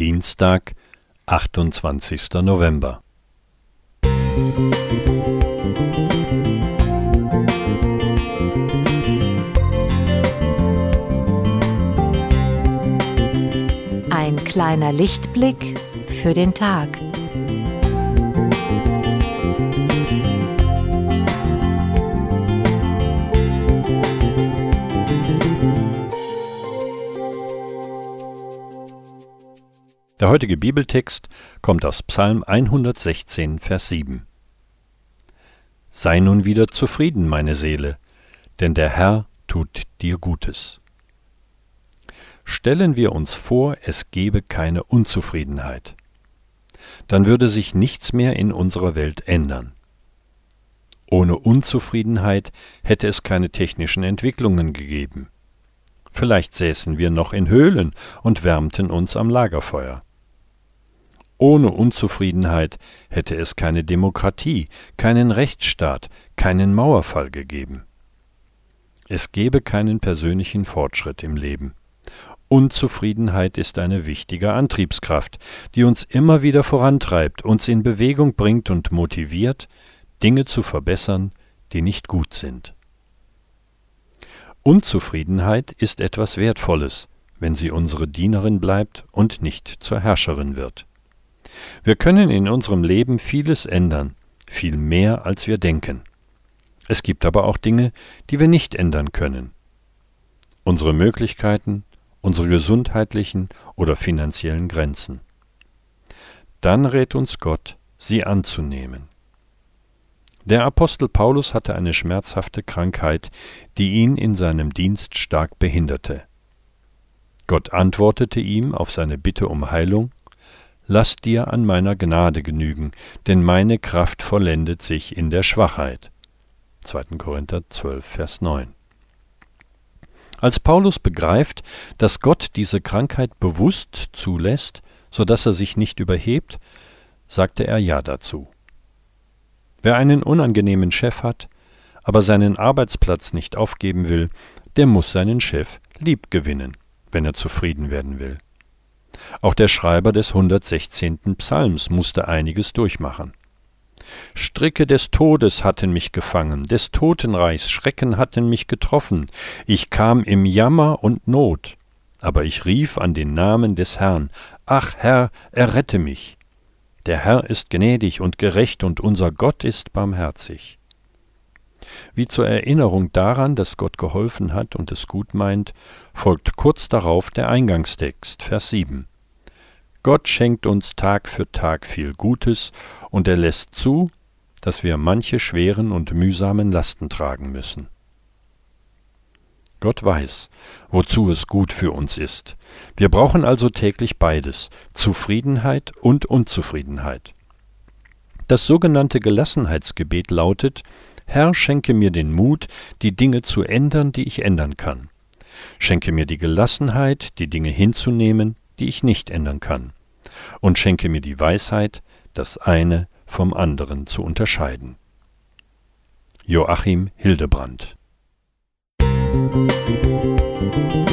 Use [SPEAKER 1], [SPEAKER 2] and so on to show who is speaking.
[SPEAKER 1] Dienstag, 28. November.
[SPEAKER 2] Ein kleiner Lichtblick für den Tag.
[SPEAKER 1] Der heutige Bibeltext kommt aus Psalm 116, Vers 7. Sei nun wieder zufrieden, meine Seele, denn der Herr tut dir Gutes. Stellen wir uns vor, es gebe keine Unzufriedenheit. Dann würde sich nichts mehr in unserer Welt ändern. Ohne Unzufriedenheit hätte es keine technischen Entwicklungen gegeben. Vielleicht säßen wir noch in Höhlen und wärmten uns am Lagerfeuer. Ohne Unzufriedenheit hätte es keine Demokratie, keinen Rechtsstaat, keinen Mauerfall gegeben. Es gäbe keinen persönlichen Fortschritt im Leben. Unzufriedenheit ist eine wichtige Antriebskraft, die uns immer wieder vorantreibt, uns in Bewegung bringt und motiviert, Dinge zu verbessern, die nicht gut sind. Unzufriedenheit ist etwas Wertvolles, wenn sie unsere Dienerin bleibt und nicht zur Herrscherin wird. Wir können in unserem Leben vieles ändern, viel mehr als wir denken. Es gibt aber auch Dinge, die wir nicht ändern können. Unsere Möglichkeiten, unsere gesundheitlichen oder finanziellen Grenzen. Dann rät uns Gott, sie anzunehmen. Der Apostel Paulus hatte eine schmerzhafte Krankheit, die ihn in seinem Dienst stark behinderte. Gott antwortete ihm auf seine Bitte um Heilung Lass dir an meiner Gnade genügen, denn meine Kraft vollendet sich in der Schwachheit. 2. Korinther 12, Vers 9. Als Paulus begreift, dass Gott diese Krankheit bewusst zulässt, so dass er sich nicht überhebt, sagte er Ja dazu. Wer einen unangenehmen Chef hat, aber seinen Arbeitsplatz nicht aufgeben will, der muss seinen Chef lieb gewinnen, wenn er zufrieden werden will. Auch der Schreiber des 116. Psalms musste einiges durchmachen. Stricke des Todes hatten mich gefangen, des Totenreichs Schrecken hatten mich getroffen, ich kam im Jammer und Not, aber ich rief an den Namen des Herrn, Ach Herr, errette mich. Der Herr ist gnädig und gerecht und unser Gott ist barmherzig. Wie zur Erinnerung daran, dass Gott geholfen hat und es gut meint, folgt kurz darauf der Eingangstext, Vers 7. Gott schenkt uns Tag für Tag viel Gutes, und er lässt zu, dass wir manche schweren und mühsamen Lasten tragen müssen. Gott weiß, wozu es gut für uns ist. Wir brauchen also täglich beides, Zufriedenheit und Unzufriedenheit. Das sogenannte Gelassenheitsgebet lautet Herr, schenke mir den Mut, die Dinge zu ändern, die ich ändern kann. Schenke mir die Gelassenheit, die Dinge hinzunehmen, die ich nicht ändern kann. Und schenke mir die Weisheit, das eine vom anderen zu unterscheiden. Joachim Hildebrand Musik